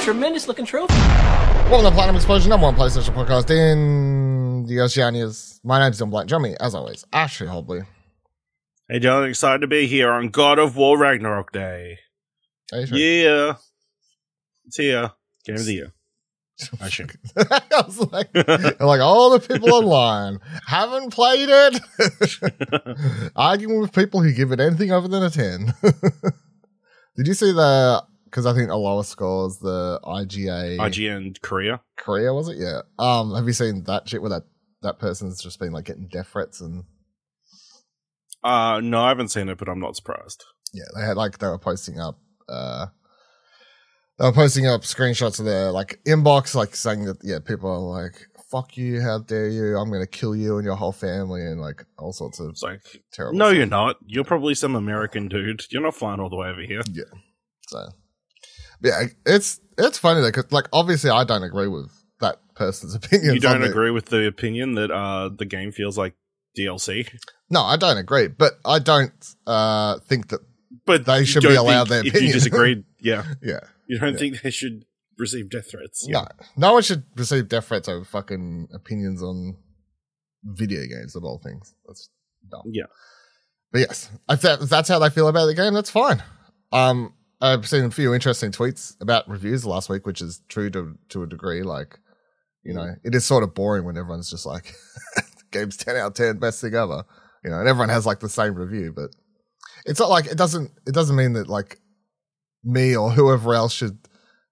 tremendous looking trophy. Welcome to Platinum Explosion, number one PlayStation podcast in the Oceanias. My name's Dylan Blight. Join me, as always, Ashley Hobley. Hey, John, excited to be here on God of War Ragnarok Day. Hey, sure. Yeah. It's here. Game of the year. I should. I was like, like all the people online haven't played it. Arguing with people who give it anything other than a 10. Did you see the, because I think the lowest score is the IGA. IGN Korea. Korea, was it? Yeah. Um, have you seen that shit where that, that person's just been like getting death threats and Uh, no, I haven't seen it, but I'm not surprised. yeah, they had like they were posting up uh they were posting up screenshots of their like inbox, like saying that yeah, people are like, fuck you, how dare you, I'm gonna kill you and your whole family and like all sorts of It's like, terrible no, stuff. you're not. You're probably some American dude. You're not flying all the way over here. Yeah. So yeah, it's it's funny though, 'cause, like obviously I don't agree with that person's opinion. You don't agree with the opinion that uh the game feels like DLC, No, I don't agree, but I don't uh think that but They should be allowed their If opinion. you disagreed, yeah, yeah. you don't Yeah. think they should receive death threats. No, no one should receive death threats over fucking opinions on video games of all things. That's dumb. Yeah. But yes, if, that, if that's how they feel about the game, that's fine. Um, I've seen a few interesting tweets about reviews last week, which is true to to a degree. Like, you know, it is sort of boring when everyone's just like, "Game's ten out of ten, best thing ever." You know, and everyone has like the same review, but it's not like it doesn't. It doesn't mean that like me or whoever else should,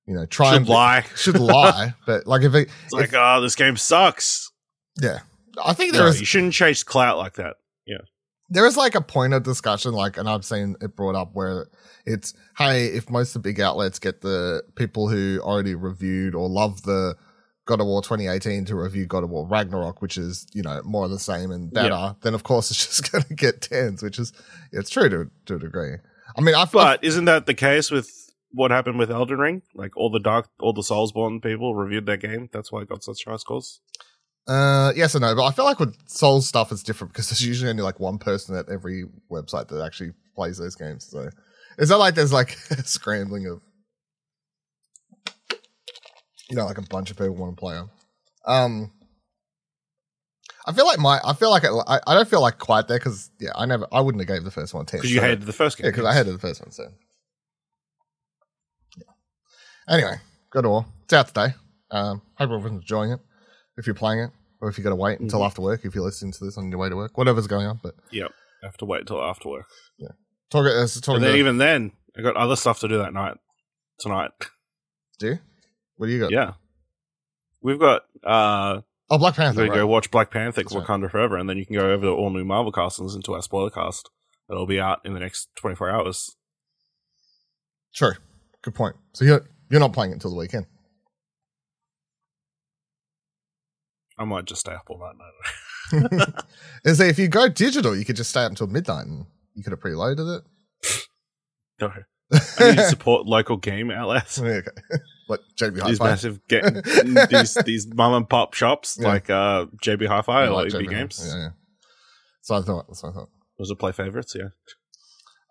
you know, try Should and lie. should lie. but like if it, It's like, oh, this game sucks. yeah, I think there No, is you shouldn't chase clout like that. There is like a point of discussion, like, and I've seen it brought up where it's, hey, if most of the big outlets get the people who already reviewed or love the God of War 2018 to review God of War Ragnarok, which is, you know, more of the same and better, Yeah. then of course it's just going to get tens, which is, it's true to, to a degree. I mean, I But isn't that the case with what happened with Elden Ring? Like all the dark, all the Soulsborne people reviewed their game. That's why it got such high scores. Uh, yes and no, but I feel like with Souls stuff, it's different because there's usually only like one person at every website that actually plays those games. So it's not like there's like a scrambling of, you know, like a bunch of people want to play them. Um, I feel like my, I feel like I, I don't feel like quite there because yeah, I never, I wouldn't have gave the first one ten Because you so- hated the first game. yeah, because I hated the first one. So yeah. Anyway, good all. It's out today. Um, hope everyone's enjoying it. If you're playing it, or if you got to wait until Mhm. after work, if you're listening to this on your way to work, whatever's going on. But Yep. I have to wait until after work. Yeah, talk, uh, talking And then to, even then, I got other stuff to do that night. Tonight. do you? What do you got? Yeah. We've got uh Oh, Black Panther. gonna go watch Black Panther That's right. Wakanda Forever, and then you can go over the all new Marvel cast and listen to our spoiler cast. That'll be out in the next twenty four hours. True. Good point. So you're you're not playing it until the weekend. I might just stay up all night. No. Is that if you go digital, you could just stay up until midnight and you could have preloaded it. No. I need to support local game outlets. okay. What JB Hi-Fi? These massive ga- these these mum and pop shops Yeah. like uh JB Hi-Fi Yeah, or like JB. Games. Yeah, yeah. So I thought. So I thought. Those are play favorites, yeah.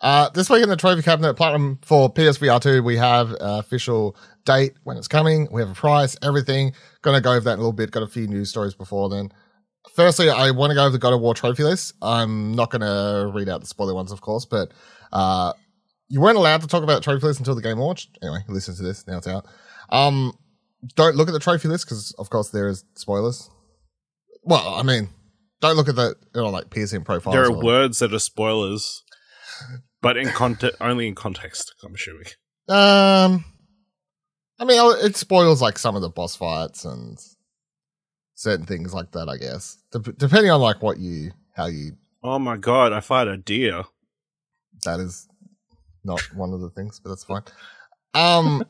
Uh, this week in the trophy cabinet platinum for PSVR 2, we have an official date when it's coming. We have a price, everything. Gonna go over that in a little bit. Got a few news stories before then. Firstly, I want to go over the God of War trophy list. I'm not gonna read out the spoiler ones, of course, but uh, you weren't allowed to talk about the trophy list until the game launched. Anyway, listen to this. Now it's out. Um, don't look at the trophy list because, of course, there is spoilers. Well, I mean, don't look at the you know like PSN profile. there are or- words that are spoilers, but in context, only in context. I'm assuming. Um, I mean, oh, it spoils like some of the boss fights and certain things like that. I guess Dep- depending on like what you how you Oh my god! I fight a deer. that is not one of the things, but that's fine. Um,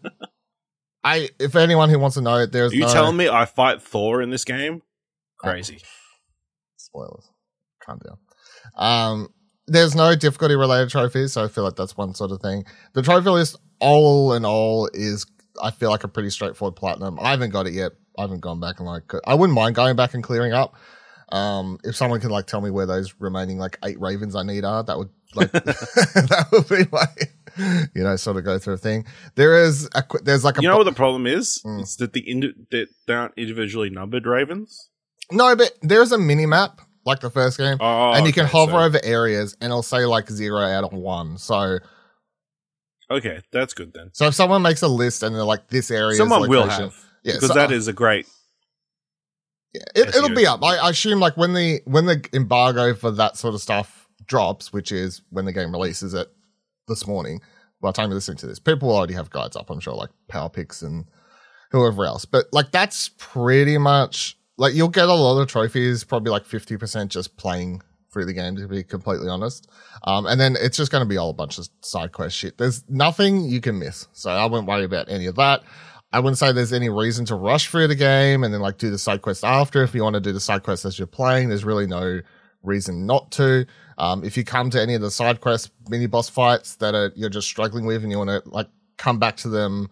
I if anyone who wants to know, there's Are you no telling me I fight Thor in this game? Crazy. spoilers. Calm down. Um, there's no difficulty related trophies, so I feel like that's one sort of thing. The trophy list, all in all, is I feel like a pretty straightforward platinum. I haven't got it yet. I haven't gone back and like I wouldn't mind going back and clearing up. Um, if someone could like tell me where those remaining like eight ravens I need are, that would like that would be my you know, sort of go through a thing. There is a there's like a You know bo- what the problem is? Mm. It's that the indi- that they aren't individually numbered ravens. no, but there's a mini map like the first game, Oh, and you can hover so- over areas, and it'll say like zero out of one. So Okay, that's good then. so if someone makes a list and they're like this area, Someone will have yeah, because so- that is a great. Yeah, it, it'll be up. I, I assume like when the when the embargo for that sort of stuff drops, which is when the game releases it this morning. By the time you're listening to this, people will already have guides up. I'm sure, like PowerPyx and whoever else. But like that's pretty much like you'll get a lot of trophies, probably like fifty percent just playing through the game. To be completely honest, um, and then it's just going to be all a bunch of side quest shit. There's nothing you can miss, so I wouldn't worry about any of that. I wouldn't say there's any reason to rush through the game and then like do the side quest after. If you want to do the side quest as you're playing, there's really no reason not to. Um, if you come to any of the side quest mini boss fights that are you're just struggling with and you want to like come back to them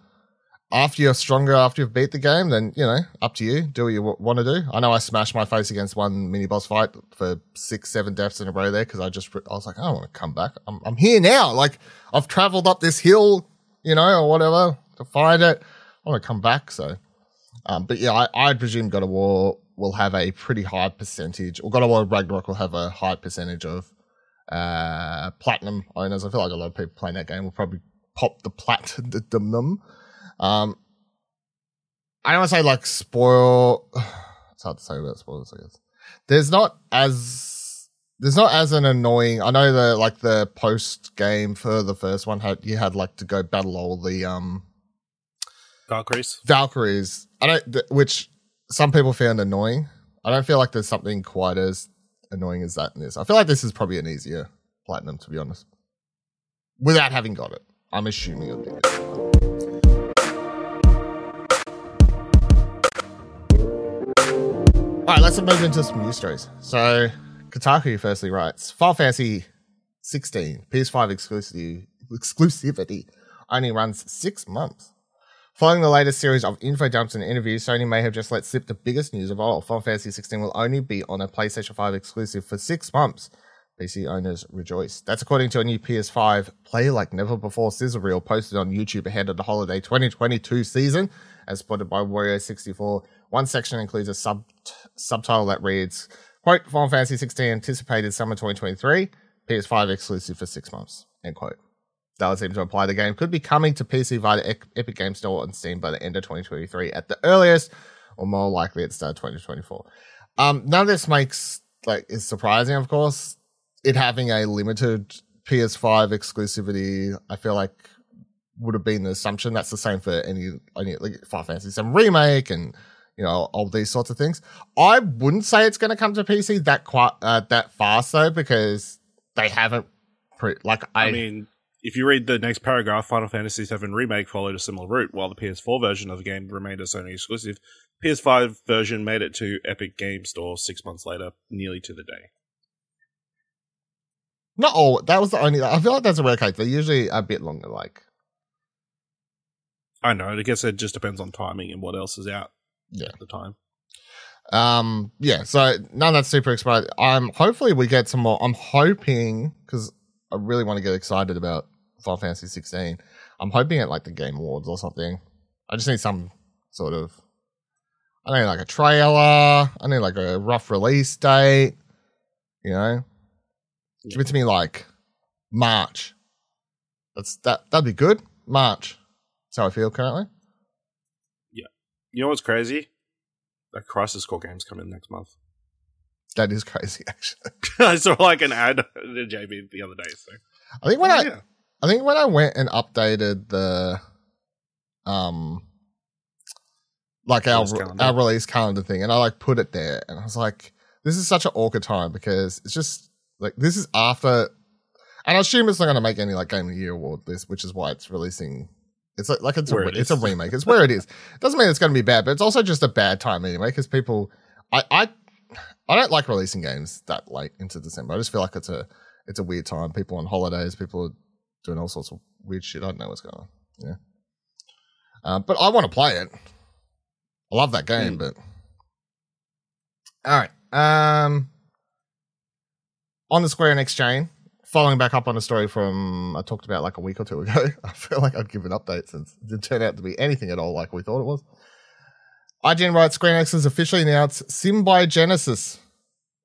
after you're stronger after you've beat the game, then you know up to you. Do what you w- want to do. I know I smashed my face against one mini boss fight for six, seven deaths in a row there because I just I was like I don't want to come back. I'm I'm here now. Like I've traveled up this hill, you know, or whatever to find it. I want to come back. So, um, but yeah, I, I presume God of War will have a pretty high percentage, or God of War Ragnarok will have a high percentage of uh, platinum owners. I feel like a lot of people playing that game will probably pop the platinum. Um, I don't want to say like spoil. It's hard to say about spoilers. I guess there's not as there's not as an annoying. I know the like the post game for the first one had you had like to go battle all the um Valkyries. Valkyries. I don't, th- which some people found annoying. I don't feel like there's something quite as annoying as that in this. I feel like this is probably an easier platinum, to be honest, without having got it. I'm assuming it'll be. Right, let's move into some news stories. So, Kotaku firstly writes Final Fantasy 16 PS5 exclusivity, only runs six months. Following the latest series of info dumps and interviews, Sony may have just let slip the biggest news of all. Final Fantasy 16 will only be on a PlayStation 5 exclusive for six months. PC owners rejoice. That's according to a new PS5 Play Like Never Before sizzle reel posted on YouTube ahead of the holiday 2022 season, as spotted by Wario64. One section includes a sub subtitle that reads, quote, Final Fantasy 16 anticipated summer 2023, PS5 exclusive for six months, end quote. That would seem to imply the game could be coming to PC via the Epic Game Store and Steam by the end of 2023 at the earliest, or more likely at the start of 2024. Um, none of this makes like is surprising, of course. It having a limited PS5 exclusivity, I feel like would have been the assumption. That's the same for any any like Final Fantasy 7 remake and you know all these sorts of things. I wouldn't say it's going to come to PC that quite uh, that fast though, because they haven't. Pre- like I, I mean, if you read the next paragraph, Final Fantasy VII Remake followed a similar route, while the PS4 version of the game remained a Sony exclusive. PS5 version made it to Epic Game Store six months later, nearly to the day. Not all. That was the only. I feel like that's a rare case. They're usually a bit longer. Like, I know. I guess it just depends on timing and what else is out Yeah. at the time. um, yeah. So none of that's super excited. I'm hopefully we get some more. I'm hoping because I really want to get excited about Final Fantasy 16. I'm hoping at like the Game Awards or something. I just need some sort of. I need like a trailer. I need like a rough release date. You know, give it to me like March. That's that. That'd be good. March. That's how I feel currently. You know what's crazy? That Crisis Core game's coming next month. That is crazy, actually. I saw like an ad to JB the other day. So I think when I yeah. I think when I went and updated the um like our calendar. our release calendar thing and I like put it there and I was like this is such an awkward time because it's just like this is after and I assume it's not going to make any like game of the year award list which is why it's releasing it's like, like it's a, it it's a remake it's where it is doesn't mean it's going to be bad but it's also just a bad time anyway because people I I I don't like releasing games that late into December I just feel like it's a it's a weird time people on holidays people are doing all sorts of weird shit. I don't know what's going on. Yeah. Uh, but I want to play it. I love that game, Hmm. but all right. Um, on the Square Enix chain, following back up on a story from I talked about like a week or two ago. I feel like I've given an update since it didn't turn out to be anything at all like we thought it was. IGN writes Square Enix has officially announced Symbiogenesis,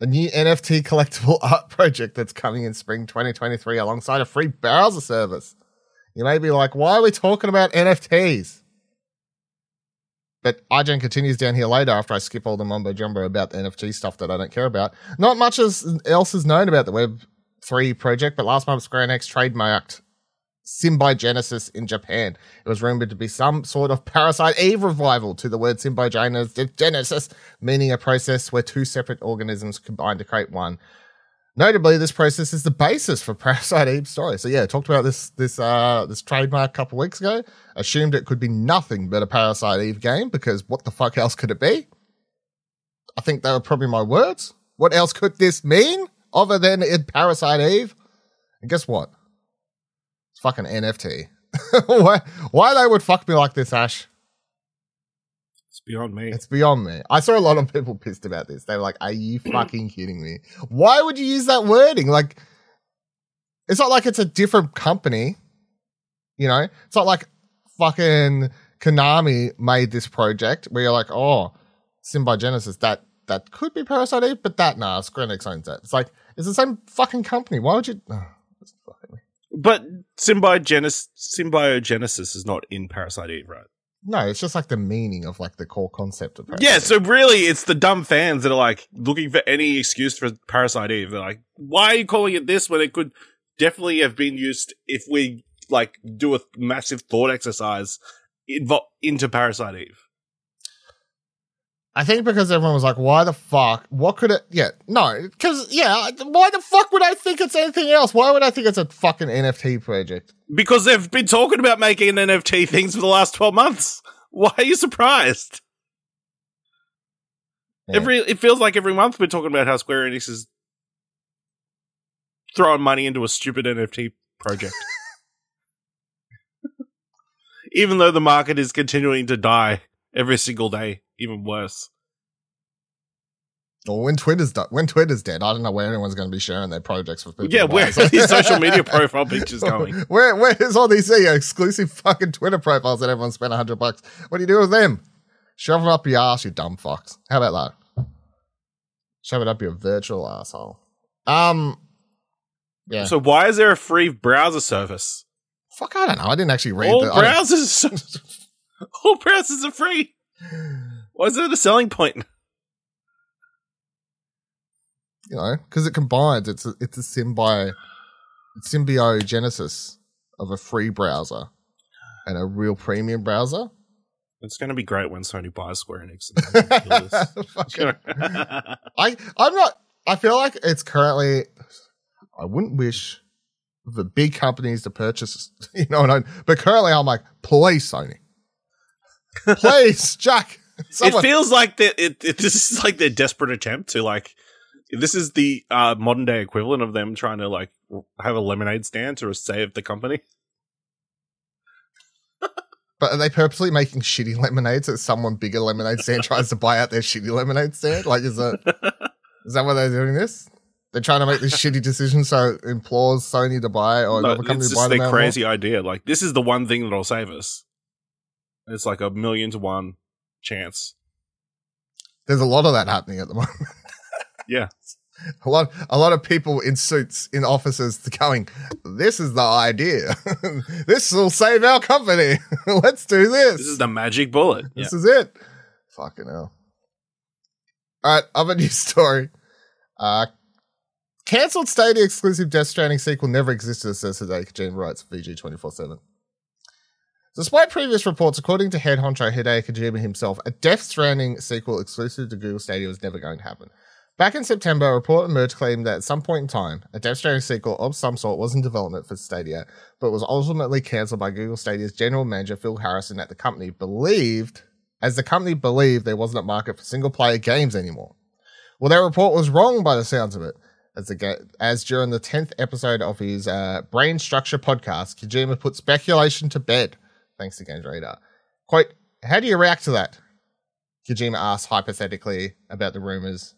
a new NFT collectible art project that's coming in spring 2023 alongside a free browser service. You may be like, why are we talking about NFTs? But IGN continues down here later after I skip all the mumbo jumbo about the NFT stuff that I don't care about. Not much else is known about the Web 3 project, but last month Square Enix trademarked Symbiogenesis in Japan. It was rumored to be some sort of Parasite Eve revival to the word symbiogenesis, meaning a process where two separate organisms combine to create one. Notably, this process is the basis for Parasite Eve's story. So yeah, talked about this this uh this trademark a couple weeks ago. Assumed it could be nothing but a Parasite Eve game because what the fuck else could it be? I think they were probably my words. What else could this mean other than in Parasite Eve? And guess what? It's fucking NFT. why why they would fuck me like this, Ash? It's beyond me. It's beyond me. I saw a lot of people pissed about this. They were like, "Are you fucking kidding me? Why would you use that wording? Like, it's not like it's a different company. You know, it's not like fucking Konami made this project where you're like, oh, Symbiogenesis, that that could be Parasite Eve, but that nah, Square Enix owns that. It's like it's the same fucking company. Why would you? Oh, but symbiogenesis, symbiogenesis is not in Parasite Eve, right? No, it's just like the meaning of like the core concept of Parasite. Yeah, so really it's the dumb fans that are like looking for any excuse for Parasite Eve. They're like, why are you calling it this when it could definitely have been used if we like do a massive thought exercise invo- into Parasite Eve? I think because everyone was like, why the fuck? What could it? Yeah, no, because, yeah, why the fuck would I think it's anything else? Why would I think it's a fucking NFT project? Because they've been talking about making NFT things for the last 12 months. Why are you surprised? Yeah. Every It feels like every month we're talking about how Square Enix is throwing money into a stupid NFT project. Even though the market is continuing to die every single day even worse. Well, when Twitter's done, when Twitter's dead, I don't know where anyone's going to be sharing their projects with people. Yeah, where's all these social media profile pictures going? Where where's all these exclusive fucking Twitter profiles that everyone spent hundred bucks? What do you do with them? Shove them up your ass, you dumb fucks. How about that? Shove it up your virtual asshole. Um, yeah. So why is there a free browser service? Fuck, I don't know. I didn't actually read. All the, browsers, all browsers are free. Why is it a selling point? You know, because it combines. It's a, it's a symbi symbiogenesis of a free browser and a real premium browser. It's going to be great when Sony buys Square Enix. I I'm not. I feel like it's currently. I wouldn't wish the big companies to purchase. You know, I, but currently I'm like, please, Sony, please, Jack, Someone- it feels like that. It, it, this is like their desperate attempt to like. This is the uh, modern day equivalent of them trying to like have a lemonade stand to save the company. But are they purposely making shitty lemonades that someone bigger lemonade stand tries to buy out their shitty lemonade stand? Like, is that is that why they're doing this? They're trying to make this shitty decision, so it implores Sony to buy or no, another company to buy them. It's their crazy idea. Like, this is the one thing that'll save us. It's like a million to one chance. There's a lot of that happening at the moment. yeah. A lot, a lot of people in suits in offices going, this is the idea. this will save our company. Let's do this. This is the magic bullet. This yeah. is it. Fucking hell. All right, other news story. Uh, cancelled Stadia exclusive Death Stranding sequel never existed, says Hideo. Kojima writes VG 24 7. Despite previous reports, according to head honcho Hideo Kojima himself, a Death Stranding sequel exclusive to Google Stadia was never going to happen. Back in September, a report emerged claiming that at some point in time, a Death Stranding sequel of some sort was in development for Stadia, but was ultimately cancelled by Google Stadia's general manager Phil Harrison at the company believed, as the company believed there wasn't a market for single player games anymore. Well, that report was wrong by the sounds of it. As, the, as during the 10th episode of his uh, Brain Structure podcast, Kojima put speculation to bed Thanks to Games. Quote, how do you react to that? Kojima asks hypothetically about the rumors,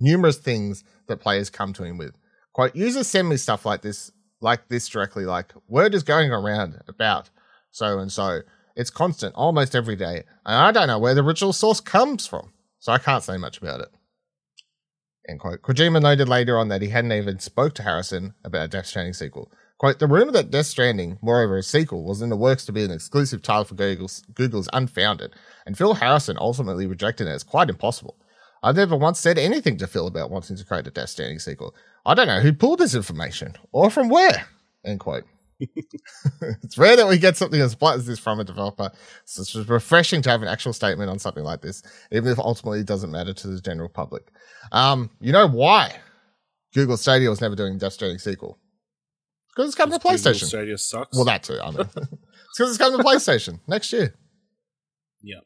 numerous things that players come to him with. Quote, users send me stuff like this, like this directly, like word is going around about so and so. It's constant, almost every day. And I don't know where the original source comes from. So I can't say much about it. End quote. Kojima noted later on that he hadn't even spoke to Harrison about a Death Stranding sequel. Quote, the rumor that Death Stranding, moreover a sequel, was in the works to be an exclusive title for Google's, Google's unfounded, and Phil Harrison ultimately rejected it as quite impossible. I've never once said anything to Phil about wanting to create a Death Stranding sequel. I don't know who pulled this information, or from where, end quote. it's rare that we get something as blunt as this from a developer. So it's refreshing to have an actual statement on something like this, even if ultimately it doesn't matter to the general public. Um, you know why Google Stadia was never doing Death Stranding sequel? Because it's coming to PlayStation. Sucks. Well, that too. I mean, it's because it's coming to PlayStation next year. Yeah.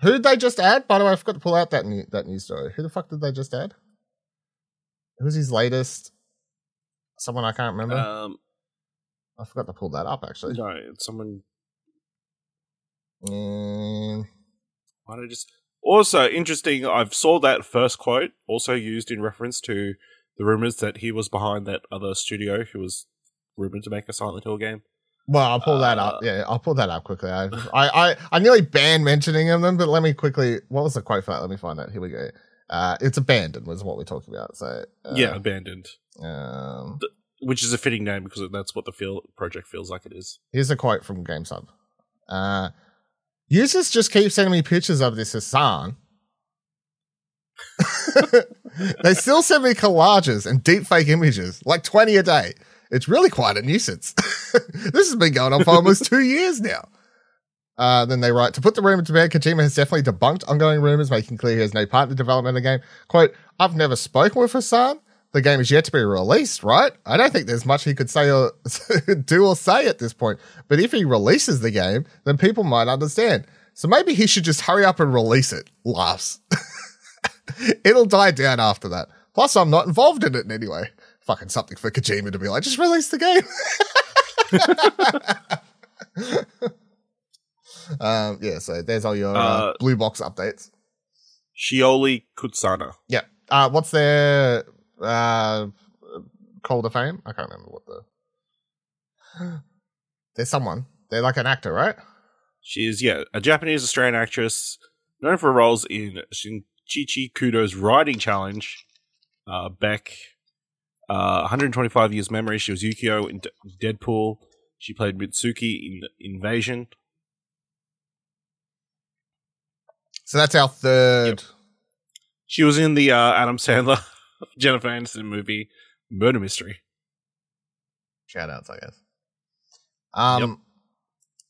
Who did they just add? By the way, I forgot to pull out that new, that news story. Who the fuck did they just add? Who's his latest? Someone I can't remember. um, I forgot to pull that up actually. no, it's someone. Mm, Why don't I just also interesting? I've saw that first quote also used in reference to the rumors that he was behind that other studio who was rumored to make a Silent Hill game. well, I'll pull that up. Uh, Yeah, I'll pull that up quickly. I, I, I, I nearly banned mentioning them, but let me quickly. What was the quote for that? Let me find that. Here we go. Uh, it's abandoned was what we're talking about. So uh, yeah, abandoned, Um, which is a fitting name because that's what the feel project feels like it is. Here's a quote from GameSub. Uh, users just keep sending me pictures of this Hassan. they still send me collages and deepfake images, like 20 a day. It's really quite a nuisance. this has been going on for almost two years now. Uh, then they write to put the rumor to bed. Kojima has definitely debunked ongoing rumors, making clear he has no part in the development of the game. Quote: "I've never spoken with Hassan. The game is yet to be released, right? I don't think there's much he could say or do or say at this point. But if he releases the game, then people might understand. So maybe he should just hurry up and release it." Laughs. It'll die down after that. Plus, I'm not involved in it in any way. Fucking something for Kojima to be like, just release the game. um, yeah, so there's all your uh, Uh, blue box updates. Shioli Kutsuna. Yeah. Uh, what's their uh, call to fame? I can't remember what the. There's someone. They're like an actor, right? She is, yeah, a Japanese Australian actress known for roles in Shinichi Kudo's Writing Challenge, uh, Beck, uh, 125 Years Memory. She was Yukio in D- Deadpool. She played Mitsuki in Invasion. So that's our third. She was in the uh, Adam Sandler, Jennifer Aniston movie Murder Mystery. Shout outs, I guess. Um, Yep.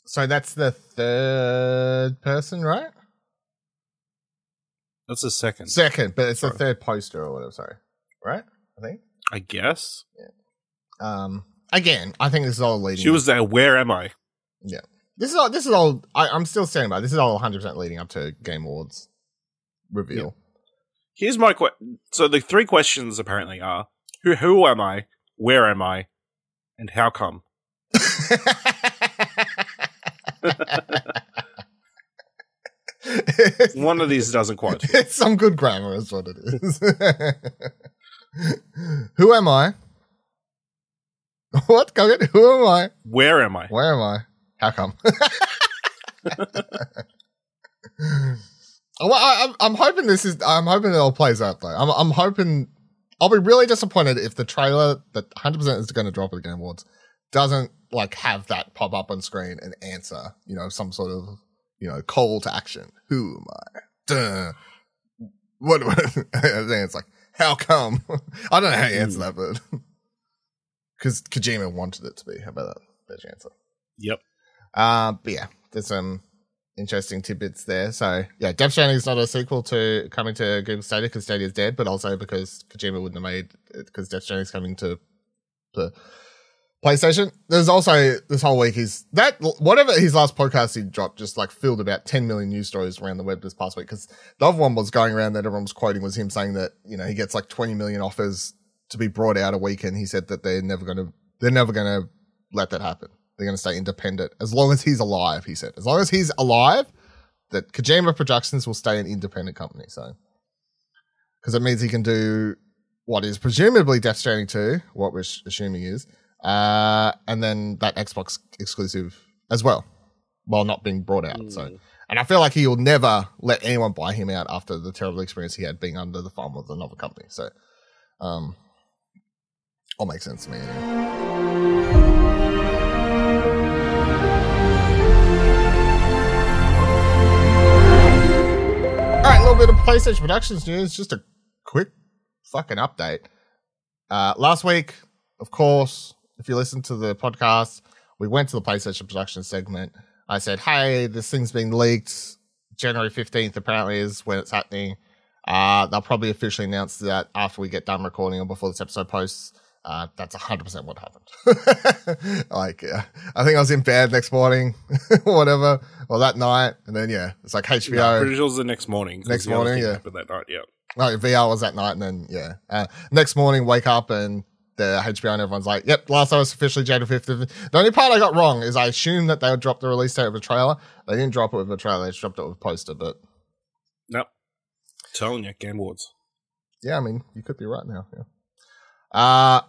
so that's the third person, right? That's the second, Second, but it's the third poster or whatever. Sorry, right? I think. I guess. Um, again, I think this is all leading. She was there. Where am I? Yeah. This is all. This is all. I, I'm still standing by. This is all 100 percent leading up to Game Awards reveal. Here's my question. So the three questions apparently are: Who who am I? Where am I? And how come? One of these doesn't quite. fit. it's some good grammar, is what it is. Who am I? What? Go get. Who am I? Where am I? Where am I? How come? Well, I, I'm, I'm hoping this is. I'm hoping it all plays out though. I'm, I'm hoping. I'll be really disappointed if the trailer that 100 percent is going to drop at the Game Awards doesn't like have that pop up on screen and answer. You know, some sort of you know call to action. Who am I? Duh. What? what and then it's like, how come? I don't know how you answer that, but because Kojima wanted it to be. How about that? There's your answer. Yep. Uh, but yeah, there's some interesting tidbits there. So yeah, Death Stranding is not a sequel to coming to Google Stadia because Stadia is dead, but also because Kojima wouldn't have made because Death Stranding is coming to to PlayStation. There's also this whole week is that whatever his last podcast he dropped just like filled about 10 million news stories around the web this past week because the other one was going around that everyone was quoting was him saying that you know he gets like 20 million offers to be brought out a week and he said that they're never going to they're never going to let that happen. They're going to stay independent as long as he's alive. He said, as long as he's alive, that Kojima Productions will stay an independent company. So, because it means he can do what is presumably Death Stranding 2, what we're assuming is, uh, and then that Xbox exclusive as well, while not being brought out. Mm. So, hmm. and I feel like he will never let anyone buy him out after the terrible experience he had being under the thumb of another company. So, um, all makes sense to me. Anyway. All right, a little bit of PlayStation Productions news. Just a quick fucking update. Uh, last week, of course, if you listen to the podcast, we went to the PlayStation Production segment. I said, "Hey, this thing's been leaked. January fifteenth apparently is when it's happening. Uh, they'll probably officially announce that after we get done recording or before this episode posts." Uh, that's 100% what happened. like, yeah, I think I was in bed next morning, whatever, or that night. And then, yeah, it's like HBO. No, pretty sure it was the next morning. Next morning, yeah. But that night, yeah. No, VR was that night. And then, yeah. Uh, next morning, wake up and the HBO and everyone's like, yep, last time was officially January 5th. The only part I got wrong is I assumed that they would drop the release date of a trailer. They didn't drop it with a trailer, they just dropped it with a poster, but. Nope. Telling you, Game Awards. Yeah, I mean, you could be right now. Yeah. Uh,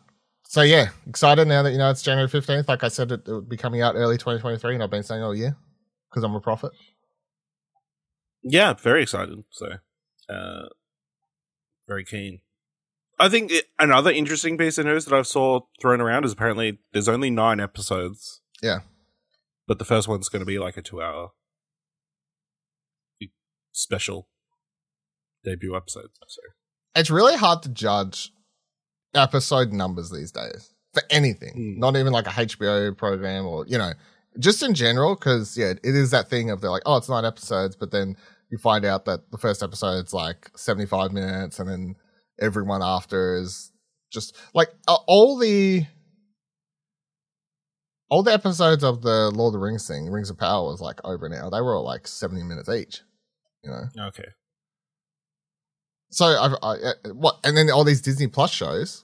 so yeah, excited now that you know it's January fifteenth. Like I said, it, it, would be coming out early twenty twenty three, and I've been saying all year because I'm a prophet. Yeah, very excited. So, uh, very keen. I think it, another interesting piece of news that I saw thrown around is apparently there's only nine episodes. Yeah, but the first one's going to be like a two hour special debut episode. So it's really hard to judge episode numbers these days for anything, mm. not even like a HBO program or, you know, just in general. Cause yeah, it is that thing of they're like, oh, it's nine episodes, but then you find out that the first episode's like 75 minutes and then everyone after is just like uh, all the all the episodes of the Lord of the Rings thing, Rings of Power was like over an hour. They were all like 70 minutes each, you know? Okay. So I, I, uh, what, and then all these Disney Plus shows,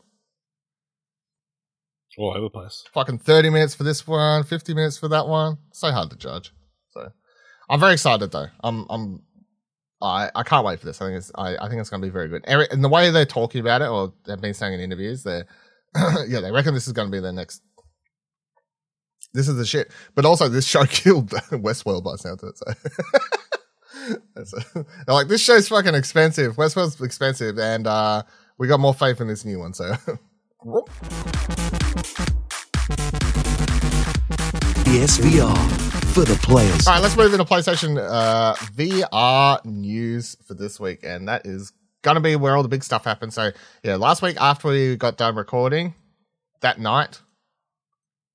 all over the place. Fucking 30 minutes for this one, 50 minutes for that one. So hard to judge. So I'm very excited though. I'm, I'm, I, I can't wait for this. I think it's, I, I think it's going to be very good. And the way they're talking about it, or they've been saying in interviews, they're, yeah, they reckon this is going to be their next. This is the shit. But also, this show killed Westworld by sound of it. So. they're like, this show's fucking expensive. Westworld's expensive, and uh, we got more faith in this new one. So PSVR for the players. All right, let's move into PlayStation uh, VR news for this week, and that is going to be where all the big stuff happens. So, yeah, last week after we got done recording, that night,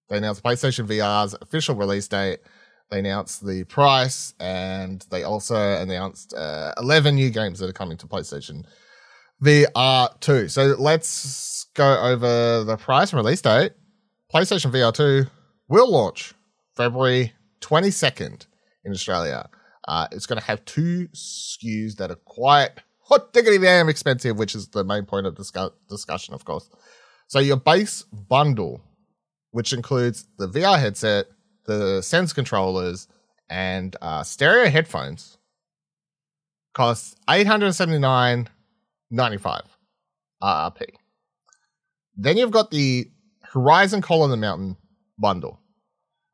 they announced PlayStation VR's official release date. They announced the price, and they also announced uh, 11 new games that are coming to PlayStation VR 2. So let's go over the price and release date. PlayStation VR 2 will launch February 22nd in Australia. Uh, it's going to have two SKUs that are quite hot diggity damn expensive, which is the main point of discuss- discussion, of course. So your base bundle, which includes the VR headset, the Sense controllers, and uh, stereo headphones, costs 879 95 RRP. Then you've got the Horizon Call of the Mountain bundle,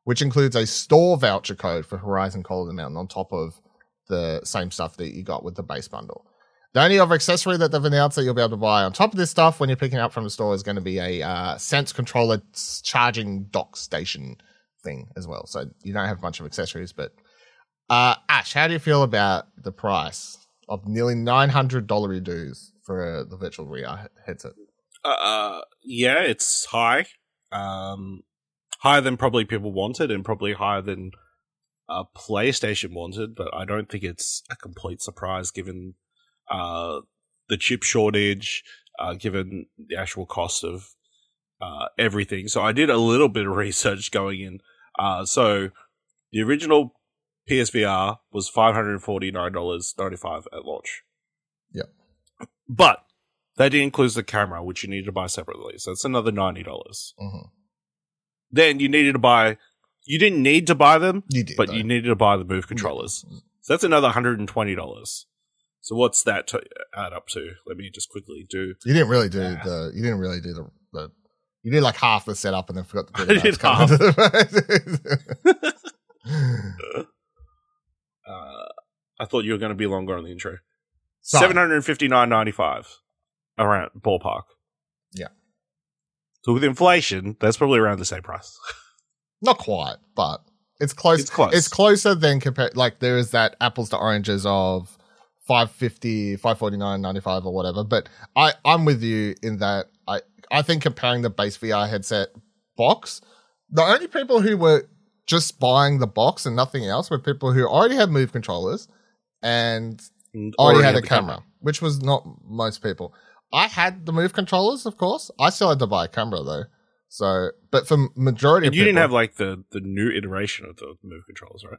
which includes a store voucher code for Horizon Call of the Mountain on top of the same stuff that you got with the base bundle. The only other accessory that they've announced that you'll be able to buy on top of this stuff when you're picking up from the store is going to be a uh, Sense controller charging dock station thing as well. So you don't have a bunch of accessories, but uh, Ash, how do you feel about the price of nearly nine hundred dollar dues for uh, the virtual VR headset. Uh, uh, yeah, it's high, um, higher than probably people wanted, and probably higher than uh, PlayStation wanted. But I don't think it's a complete surprise given uh, the chip shortage, uh, given the actual cost of uh, everything. So I did a little bit of research going in. Uh, so the original PSVR was five hundred forty nine dollars ninety five at launch. Yep. But that includes the camera, which you need to buy separately. So it's another ninety dollars. Mm-hmm. Then you needed to buy. You didn't need to buy them, you did, but though. you needed to buy the move controllers. Yeah. So that's another hundred and twenty dollars. So what's that to add up to? Let me just quickly do. You didn't really do the. You didn't really do the. the you did like half the setup and then forgot to do the coming. Uh, I thought you were going to be longer on the intro. Seven hundred fifty nine ninety five around ballpark. Yeah. So with inflation, that's probably around the same price. Not quite, but it's close. It's close. It's closer than compared. Like there is that apples to oranges of 550, 549, 95 or whatever. But I, I'm with you in that I, I think comparing the base VR headset box, the only people who were just buying the box and nothing else were people who already had move controllers and And already, had a the camera, which was not most people. I had the move controllers, of course. I still had to buy a camera though. So, but for majority And of you didn't have like the the new iteration of the move controllers, right?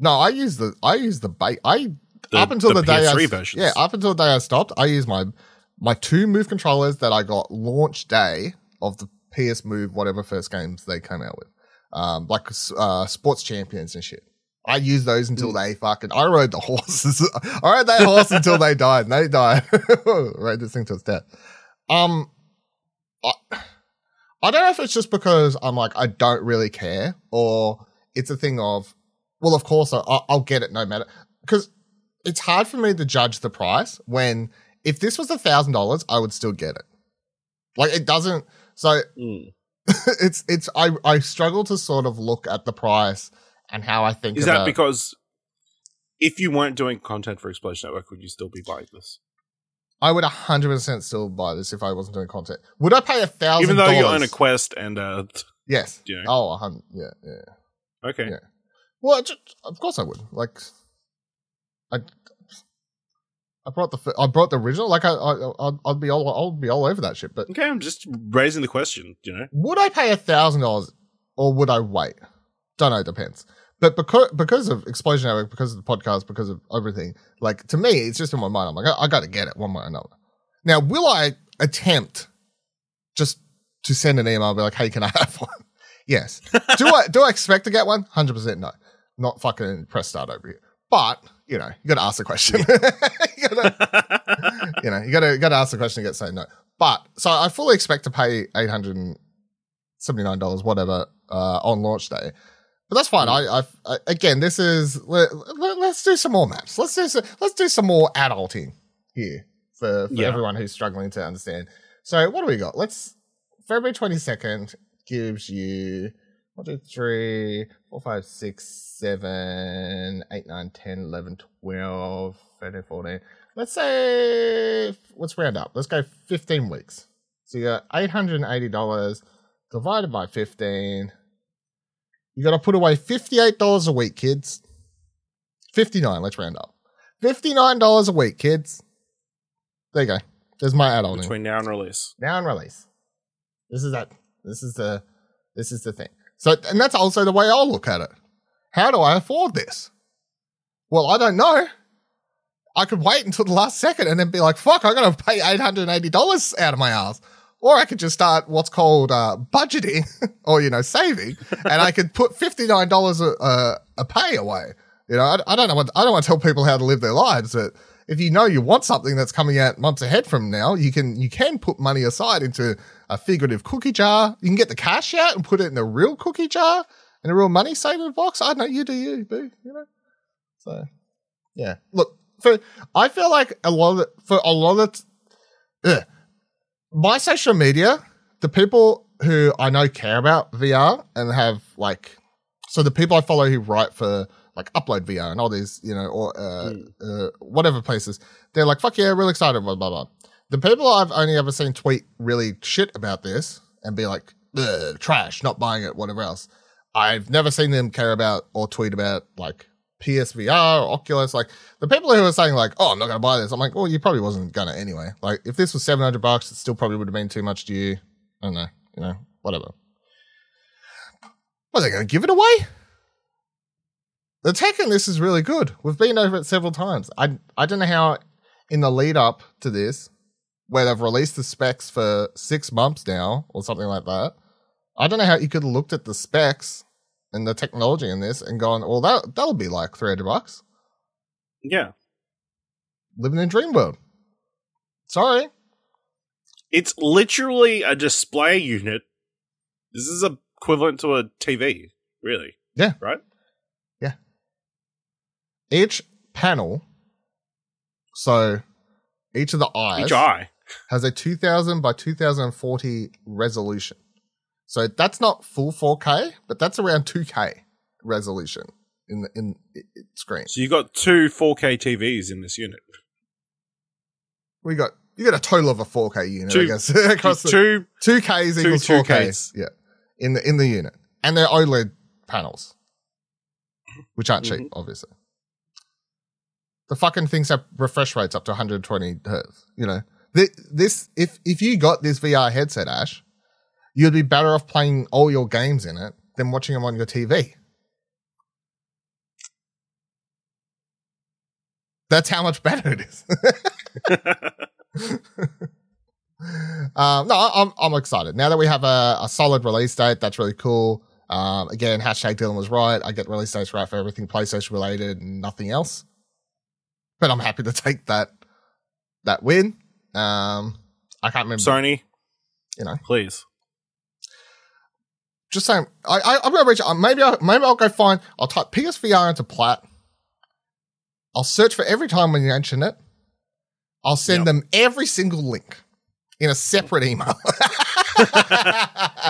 No, I use the I use the bait. I The- up until the, the day I PS3 versions. yeah up until the day I stopped. I use my my two move controllers that I got launch day of the PS Move whatever first games they came out with, um, like uh, sports champions and shit. I used those until Mm. they fucking. I rode the horses. I rode that horse until they died. And they died. rode this thing to its death. Um, I, I don't know if it's just because I'm like I don't really care, or it's a thing of, well, of course I, I'll- I'll get it no matter because it's hard for me to judge the price when if this was a thousand dollars, I would still get it. Like it doesn't. So Mm. it's it's I I struggle to sort of look at the price and how I think Is about that because if you weren't doing content for Explosion Network, would you still be buying this? I would hundred percent still buy this if I wasn't doing content. Would I pay a thousand? Even though you own a Quest and uh, yes, you know. oh, a hun- yeah, yeah. okay, Yeah. Well, ju- of course I would. Like, I, I brought the I brought the original. Like, I, I I'd, I'd be all I'll be all over that shit. But okay, I'm just raising the question. You know, would I pay a thousand dollars or would I wait? Don't know. Depends. But because because of Explosion Network, because of the podcast, because of everything, like to me, it's just in my mind. I'm like, I, I got to get it one way or another. Now, will I attempt just to send an email, and be like, "Hey, can I have one?" yes. do I do I expect to get one? Hundred percent no. Not fucking press start over here. But you know, you got to ask the question. you gotta, you know, you gotta gotta ask the question and get say no. But so I fully expect to pay eight hundred and seventy nine dollars, whatever, uh, on launch day. But that's fine. I, I, again, this is let, us do some more maps. Let's do some, let's do some more adulting here for, for Yeah. everyone who's struggling to understand. So what do we got? Let's February twenty second gives you one, two, three, four, five, six, seven, eight, nine, 10, 11, 12, 13, 14. Let's say, let's round up. Let's go 15 weeks. So you got $880 divided by 15. You got to put away $58 a week, kids. 59, let's round up. $59 a week, kids. There you go. There's my adulting between now and release. now and release. This is that. This is the. This is the thing. So, and that's also the way I'll look at it. How do I afford this? Well, I don't know. I could wait until the last second and then be like, "Fuck, I gotta pay eight hundred and eighty dollars out of my ass." Or I could just start what's called uh, budgeting, or you know, saving, and I could put fifty nine dollars a, a pay away. You know, I, I don't know what I don't want to tell people how to live their lives, but if you know you want something that's coming out months ahead from now, you can you can put money aside into a figurative cookie jar. You can get the cash out and put it in a real cookie jar in a real money saving box. I know you do you, boo. You know, so yeah. Look, for I feel like a lot of for a lot of ugh, my social media, the people who I know care about VR and have like, so the people I follow who write for like Upload VR and all these, you know, or uh, uh, whatever places, they're like, fuck yeah, really excited, blah, blah, blah. The people I've only ever seen tweet really shit about this and be like, trash, not buying it, whatever else. I've never seen them care about or tweet about like PSVR or Oculus. Like the people who are saying like, "Oh, I'm not going to buy this," I'm like, "Well, you probably wasn't going to anyway." Like if this was seven hundred bucks, it still probably would have been too much to you. I don't know, you know, whatever. What are they going to give it away? The tech in this is really good. We've been over it several times. I I don't know how in the lead up to this, where they've released the specs for six months now or something like that. I don't know how you could have looked at the specs and the technology in this and gone, well, that that'll be like three hundred bucks. Yeah, living in dream world. Sorry. It's literally a display unit. This is equivalent to a TV, really. Yeah. Right? Yeah. Each panel, so each of the eyes Each eye. has a 2000 by 2040 resolution. So that's not full 4K, but that's around 2K resolution in the in i- i- screen. So you got two 4K TVs in this unit. We got you got a total of a 4K unit, I guess. Across two. 2Ks two equals 4K. 2Ks. Yeah. In the in the unit. And they're OLED panels. Which aren't cheap, Mhm. obviously. The fucking things have refresh rates up to 120 hertz. You know, Th- this if if you got this VR headset, Ash, you'd be better off playing all your games in it than watching them on your TV. That's how much better it is. um, no, I'm I'm excited now that we have a, a solid release date. That's really cool. Um, again, hashtag Dylan was right. I get release dates right for everything PlayStation related and nothing else. But I'm happy to take that that win. Um, I can't remember. Sony, You know, please. Just saying. I, I I'm gonna reach. uh, Maybe I maybe I'll go find. I'll type PSVR into Plat. I'll search for every time when you mention it. I'll send Yep. them every single link in a separate email.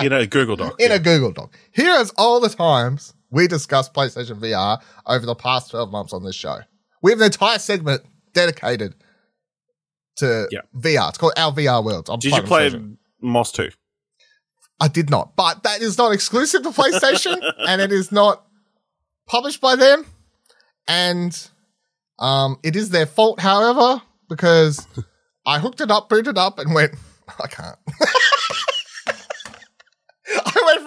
In a Google Doc. in yeah. a Google Doc. Here is all the times we discussed PlayStation VR over the past 12 months on this show. We have an entire segment dedicated to Yeah. VR. It's called Our VR Worlds. on Did you play. Moss 2? I did not, but that is not exclusive to PlayStation and it is not published by them. And um, it is their fault, however, because I hooked it up, booted up, and went, I can't.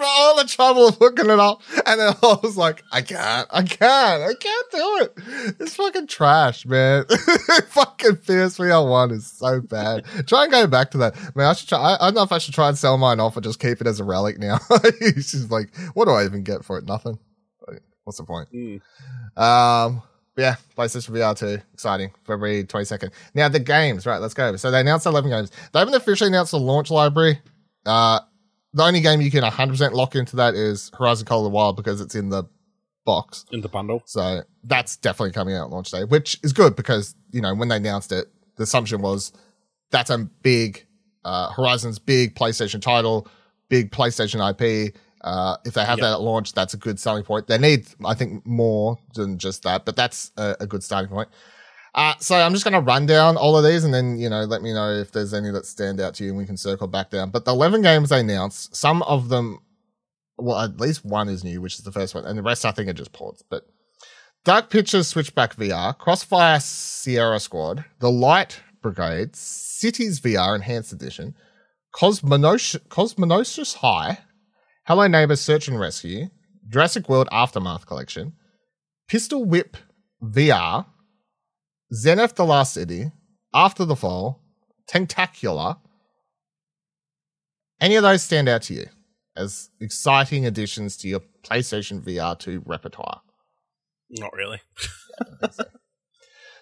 All the trouble of hooking it up, and then I was like, I can't, I can't, I can't do it. It's fucking trash, man. fucking PSVR 1 is so bad. try and go back to that. Man, I should try, I, I don't know if I should try and sell mine off or just keep it as a relic now. it's just like, what do I even get for it? Nothing. Like, What's the point? Mm. Um, yeah, PlayStation VR 2, exciting. February 22nd. Now, the games, right? Let's go. So they announced 11 games. They haven't officially announced the launch library. Uh, the only game you can 100% lock into that is Horizon Call of the Wild because it's in the box. In the bundle. So that's definitely coming out launch day, which is good because, you know, when they announced it, the assumption was that's a big, uh, Horizon's big PlayStation title, big PlayStation IP. Uh, if they have Yep. that at launch, that's a good selling point. They need, I think, more than just that, but that's a, a good starting point. Uh, so I'm just going to run down all of these and then, you know, let me know if there's any that stand out to you and we can circle back down. But the 11 games they announced, some of them, well, at least one is new, which is the first one. And the rest I think are just ports, but Dark Pictures Switchback VR, Crossfire Sierra Squad, The Light Brigade, Cities VR Enhanced Edition, Cosmonos- Cosmonosis High, Hello Neighbor Search and Rescue, Jurassic World Aftermath Collection, Pistol Whip VR, Zenith The Last City, After the Fall, Tentacular. Any of those stand out to you as exciting additions to your PlayStation VR 2 repertoire? Not really.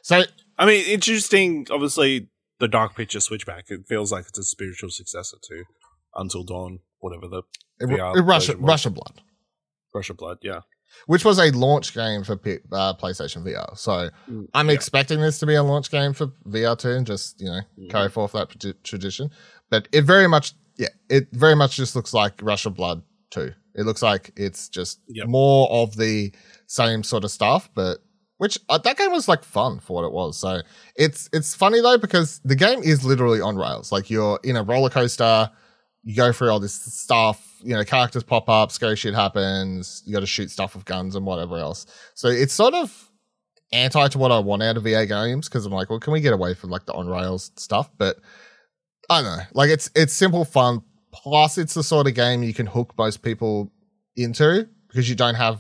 So I mean, interesting. Obviously, the Dark Picture Switchback. It feels like it's a spiritual successor to Until Dawn, whatever the VR Russia. Rush of Blood, Rush of Blood. Yeah, which was a launch game for P- uh, PlayStation VR. So Mm, I'm yeah. expecting this to be a launch game for VR too, and just you know Mhm. carry forth that tradi- tradition. But it very much, yeah, it very much just looks like Rush of Blood too. It looks like it's just Yep. more of the same sort of stuff, but which uh, that game was like fun for what it was. So it's it's funny though because the game is literally on rails. Like you're in a roller coaster, you go through all this stuff. You know, characters pop up, scary shit happens. You got to shoot stuff with guns and whatever else. So it's sort of anti to what I want out of VR games because I'm like, well, can we get away from like the on rails stuff? But I don't know. Like it's it's simple fun. Plus, it's the sort of game you can hook most people into because you don't have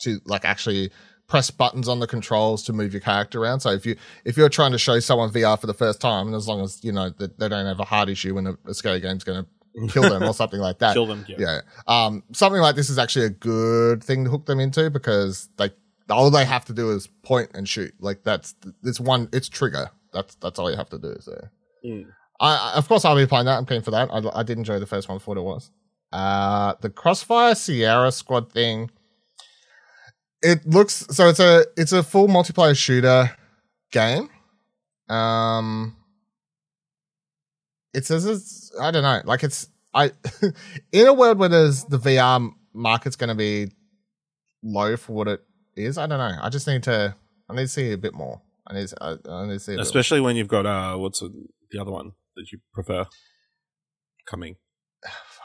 to like actually press buttons on the controls to move your character around. So if you if you're trying to show someone VR for the first time, and as long as you know that they don't have a heart issue when a, a scary game's going to kill them or something like that, kill them. Yeah. yeah. Um, something like this is actually a good thing to hook them into because they all they have to do is point and shoot. Like that's it's one it's trigger. that's that's all you have to do. So, Mm. I, I of course I'll be playing that. I'm keen for that. I, I did enjoy the first one for what it was. Uh, the Crossfire Sierra Squad thing. It looks so. It's a it's a full multiplayer shooter game. Um, it says it's I don't know. Like it's I in a world where there's the VR market's going to be low for what it is. I don't know. I just need to. I need to see a bit more. I need. To, I, I need to see. A bit. Especially when you've got uh, what's the the other one that you prefer coming. Fuck.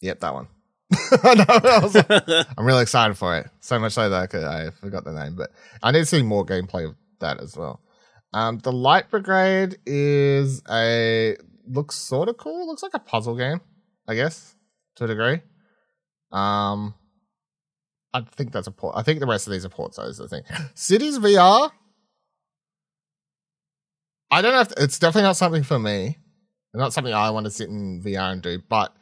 Yep, that one. I know. I was like- I'm really excited for it. So much so that I, could, I forgot the name, but I need to see more gameplay of that as well. Um, the Light Brigade is a looks sort of cool. Looks like a puzzle game, I guess, to a degree. Um, I think that's a port. I think the rest of these are ports. So is the thing. Cities VR. I don't know if it's definitely not something for me. Not something I want to sit in VR and do, but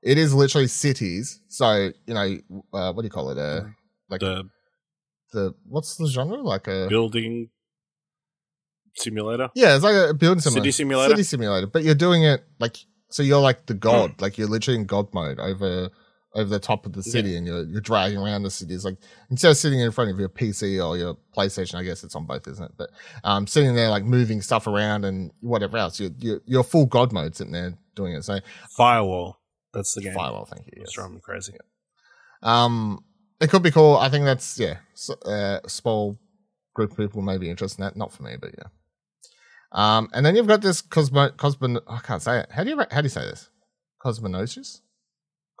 it is literally cities. So you know, uh, what do you call it? Uh, like the the what's the genre? Like a building simulator. yeah, it's like a building simulator, City simulator? city simulator. But you're doing it like so. You're like the god, like you're literally in god mode over over the top of the city, and you're you're dragging around the city. It's like instead of sitting in front of your PC or your PlayStation, I guess it's on both, isn't it? But um, sitting there like moving stuff around and whatever else, you're you're, you're full god mode sitting there doing it. So Firewall. That's the game. firewall, thank you. That's yes. driving me crazy. Um, it could be cool. I think that's yeah. So, uh, small group of people may be interested in that. Not for me, but yeah. Um, and then you've got this Cosmo Cosmo. I can't say it. How do you how do you say this? Cosmonosis,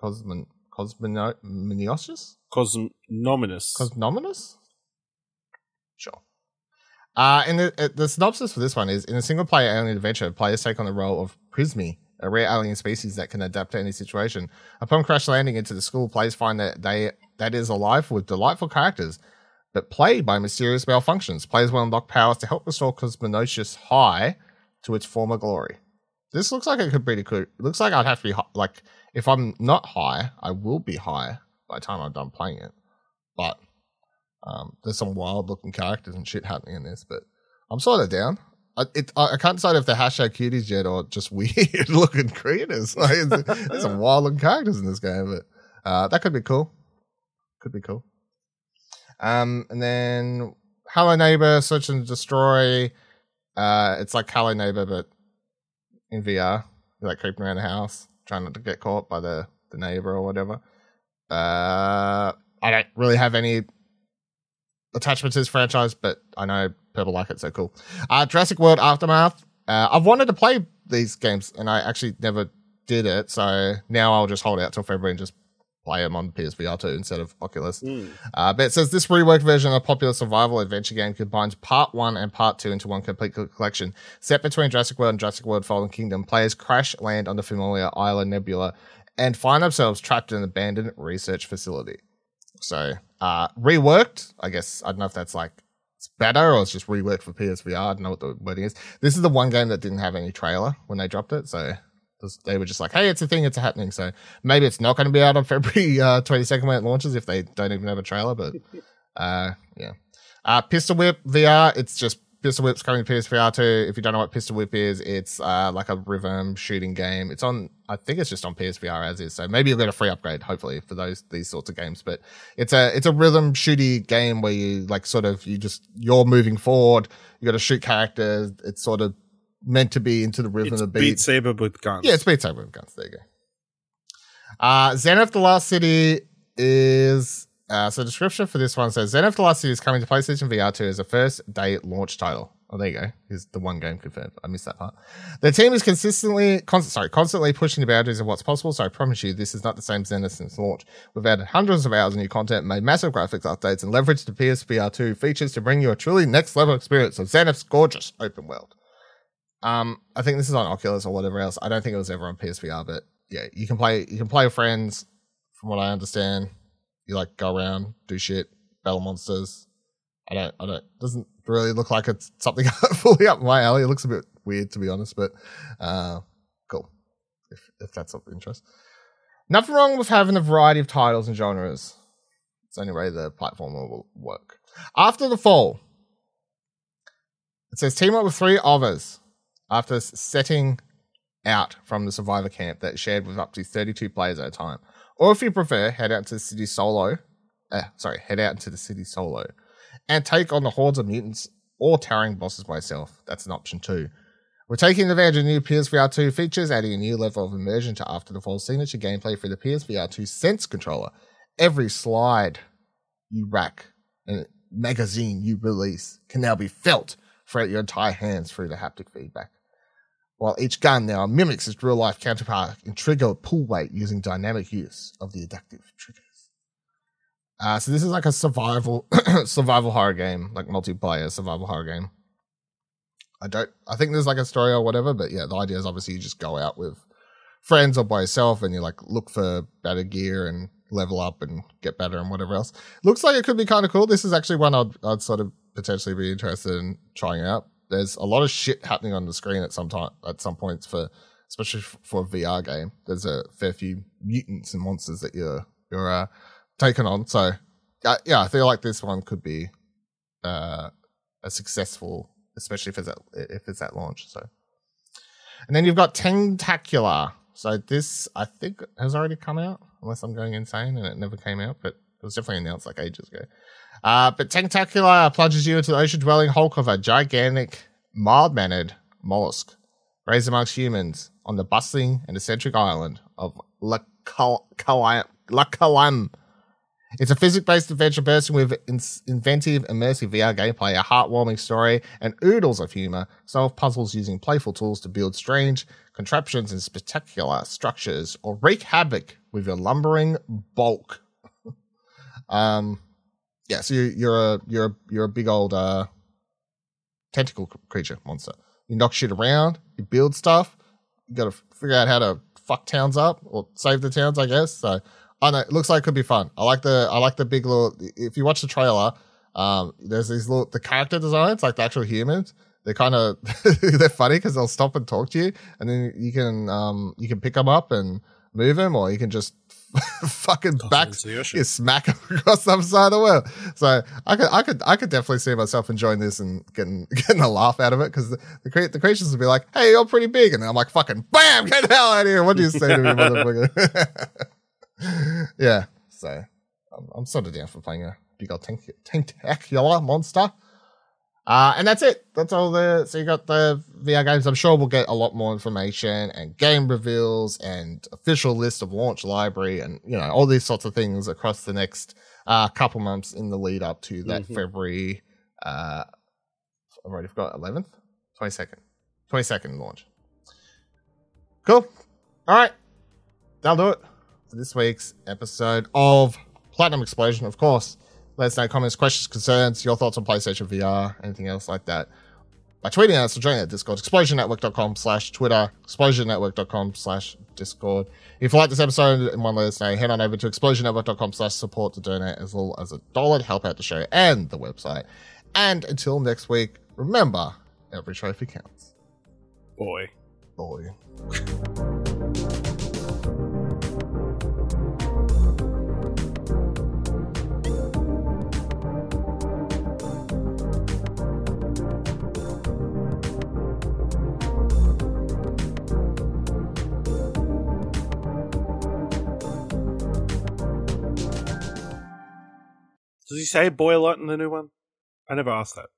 Cosmon Cosmonosius, Cosmonominous. Cosmonominous. Sure. Uh, and the, uh, the synopsis for this one is in a single player alien adventure, players take on the role of Prismi, a rare alien species that can adapt to any situation. Upon crash landing into the school, players find that they that is alive with delightful characters, but plagued by mysterious malfunctions. Players will unlock powers to help restore Cosmonosius High to its former glory. This looks like it could be pretty cool. It looks like I'd have to be like if I'm not high, I will be high by the time I'm done playing it. But um, there's some wild looking characters and shit happening in this, but I'm sort of down. I, it, I, I can't decide if they're hashtag cuties yet or just weird looking creators. Like, there's some wild looking characters in this game, but uh, that could be cool. Could be cool. Um, and then Hello Neighbor, Search and Destroy. Uh, it's like Hello Neighbor, but in VR. You're like creeping around the house, trying not to get caught by the, the neighbor or whatever. Uh, I don't really have any attachment to this franchise, but I know people like it, so cool. Uh, Jurassic World Aftermath. Uh, I've wanted to play these games, and I actually never did it, so now I'll just hold out till February and just play them on PSVR 2 instead of Oculus. Mm. Uh, but it says this reworked version of a popular survival adventure game combines part one and part two into one complete collection. Set between Jurassic World and Jurassic World Fallen Kingdom, players crash land on the familiar island Nublar and find themselves trapped in an abandoned research facility. So, uh, reworked, I guess, I don't know if that's like it's better or it's just reworked for PSVR. I don't know what the wording is. This is the one game that didn't have any trailer when they dropped it. So, they were just like, hey, it's a thing, it's happening. So, maybe it's not going to be out on February uh, 22nd when it launches if they don't even have a trailer, but uh, yeah. Uh, Pistol Whip VR, it's just Pistol Whip's coming to PSVR 2. If you don't know what Pistol Whip is, it's uh, like a rhythm shooting game. It's on, I think it's just on PSVR as is. So maybe you'll get a free upgrade, hopefully, for those these sorts of games. But it's a it's a rhythm shooty game where you like sort of you just you're moving forward. You got to shoot characters. It's sort of meant to be into the rhythm It's of Beat beat. Saber with guns. Yeah, it's Beat Saber with guns. There you go. Uh, Zenith The Last City is. Uh, so, description for this one says Zenith The Last City is coming to PlayStation VR 2 as a first day launch title. Oh, there you go. Here's the one game confirmed. I missed that part. The team is consistently, con- sorry, constantly pushing the boundaries of what's possible. So I promise you, this is not the same Zenith since launch. We've added hundreds of hours of new content, made massive graphics updates, and leveraged the PSVR 2 features to bring you a truly next level experience of Zenith's gorgeous open world. Um, I think this is on Oculus or whatever else. I don't think it was ever on PSVR, but yeah, you can play. You can play with friends. From what I understand, you like go around, do shit, battle monsters. I don't. I don't. Doesn't really look like it's something fully up my alley. It looks a bit weird to be honest, but uh, cool. If if that's of interest. Nothing wrong with having a variety of titles and genres. It's the only way the platform will work. After the fall, It says team up with three others after setting out from the survivor camp that shared with up to 32 players at a time. Or if you prefer, head out to the city solo. Uh, sorry, head out into the city solo and take on the hordes of mutants or towering bosses by yourself. That's an option too. We're taking advantage of new PSVR 2 features, adding a new level of immersion to After the Fall signature gameplay for the PSVR 2 Sense controller. Every slide you rack and magazine you release can now be felt throughout your entire hands through the haptic feedback. While each gun now mimics its real life counterpart in trigger pull weight using dynamic use of the adaptive triggers. Uh, so this is like a survival survival horror game, like multiplayer survival horror game. I don't I think there's like a story or whatever, but yeah, the idea is obviously you just go out with friends or by yourself and you like look for better gear and level up and get better and whatever else. Looks like it could be kind of cool. This is actually one I'd I'd sort of potentially be interested in trying out. There's a lot of shit happening on the screen at some time at some points for especially for a VR game. There's a fair few mutants and monsters that you're you're uh, taken on. So uh, yeah, I feel like this one could be uh, a successful, especially if it's at, if it's at launch. So, and then you've got Tentacular. So this I think has already come out, unless I'm going insane and it never came out, but was definitely announced like ages ago. Uh, but Tentacular plunges you into the ocean dwelling hulk of a gigantic, mild mannered mollusk raised amongst humans on the bustling and eccentric island of La Kalma. It's a physics based adventure bursting with in- inventive, immersive VR gameplay, a heartwarming story, and oodles of humor. Solve puzzles using playful tools to build strange contraptions and spectacular structures, or wreak havoc with your lumbering bulk. Um, yeah, so you, are you're a you're a, you're a big old uh, tentacle creature monster. You knock shit around, you build stuff. You got to figure out how to fuck towns up or save the towns, I guess. So I know it looks like it could be fun. I like the I like the big little. If you watch the trailer, um, there's these little the character designs like the actual humans. They're kind of they're funny because they'll stop and talk to you, and then you can um you can pick them up and move them, or you can just fucking back you smack across the other side of the world. So I could I could I could definitely see myself enjoying this and getting getting a laugh out of it because the the, the creatures would be like, "Hey, you're pretty big," and I'm like, "Fucking bam, get the hell out of here!" What do you say to me, motherfucker? yeah, so I'm, I'm, sort of down for playing a big old tank, tentacular monster. Uh, and that's it. That's all the. So you got the VR games. I'm sure we'll get a lot more information and game reveals and official list of launch library and you know all these sorts of things across the next uh, couple months in the lead up to that mm-hmm. February. Uh, I've already forgot 11th, 22nd, 22nd launch. Cool. All right, that'll do it for this week's episode of Platinum Explosion. Of course, let us know comments, questions, concerns, your thoughts on PlayStation VR, anything else like that. By tweeting us or joining our Discord, explosionnetwork.com slash Twitter, explosionnetwork.com slash Discord. If you like this episode and want to let us know, head on over to explosionnetwork.com slash support to donate as little as a dollar to help out the show and the website. And until next week, remember, every trophy counts. Boy. Boy. Say boy a lot in the new one? I never asked that.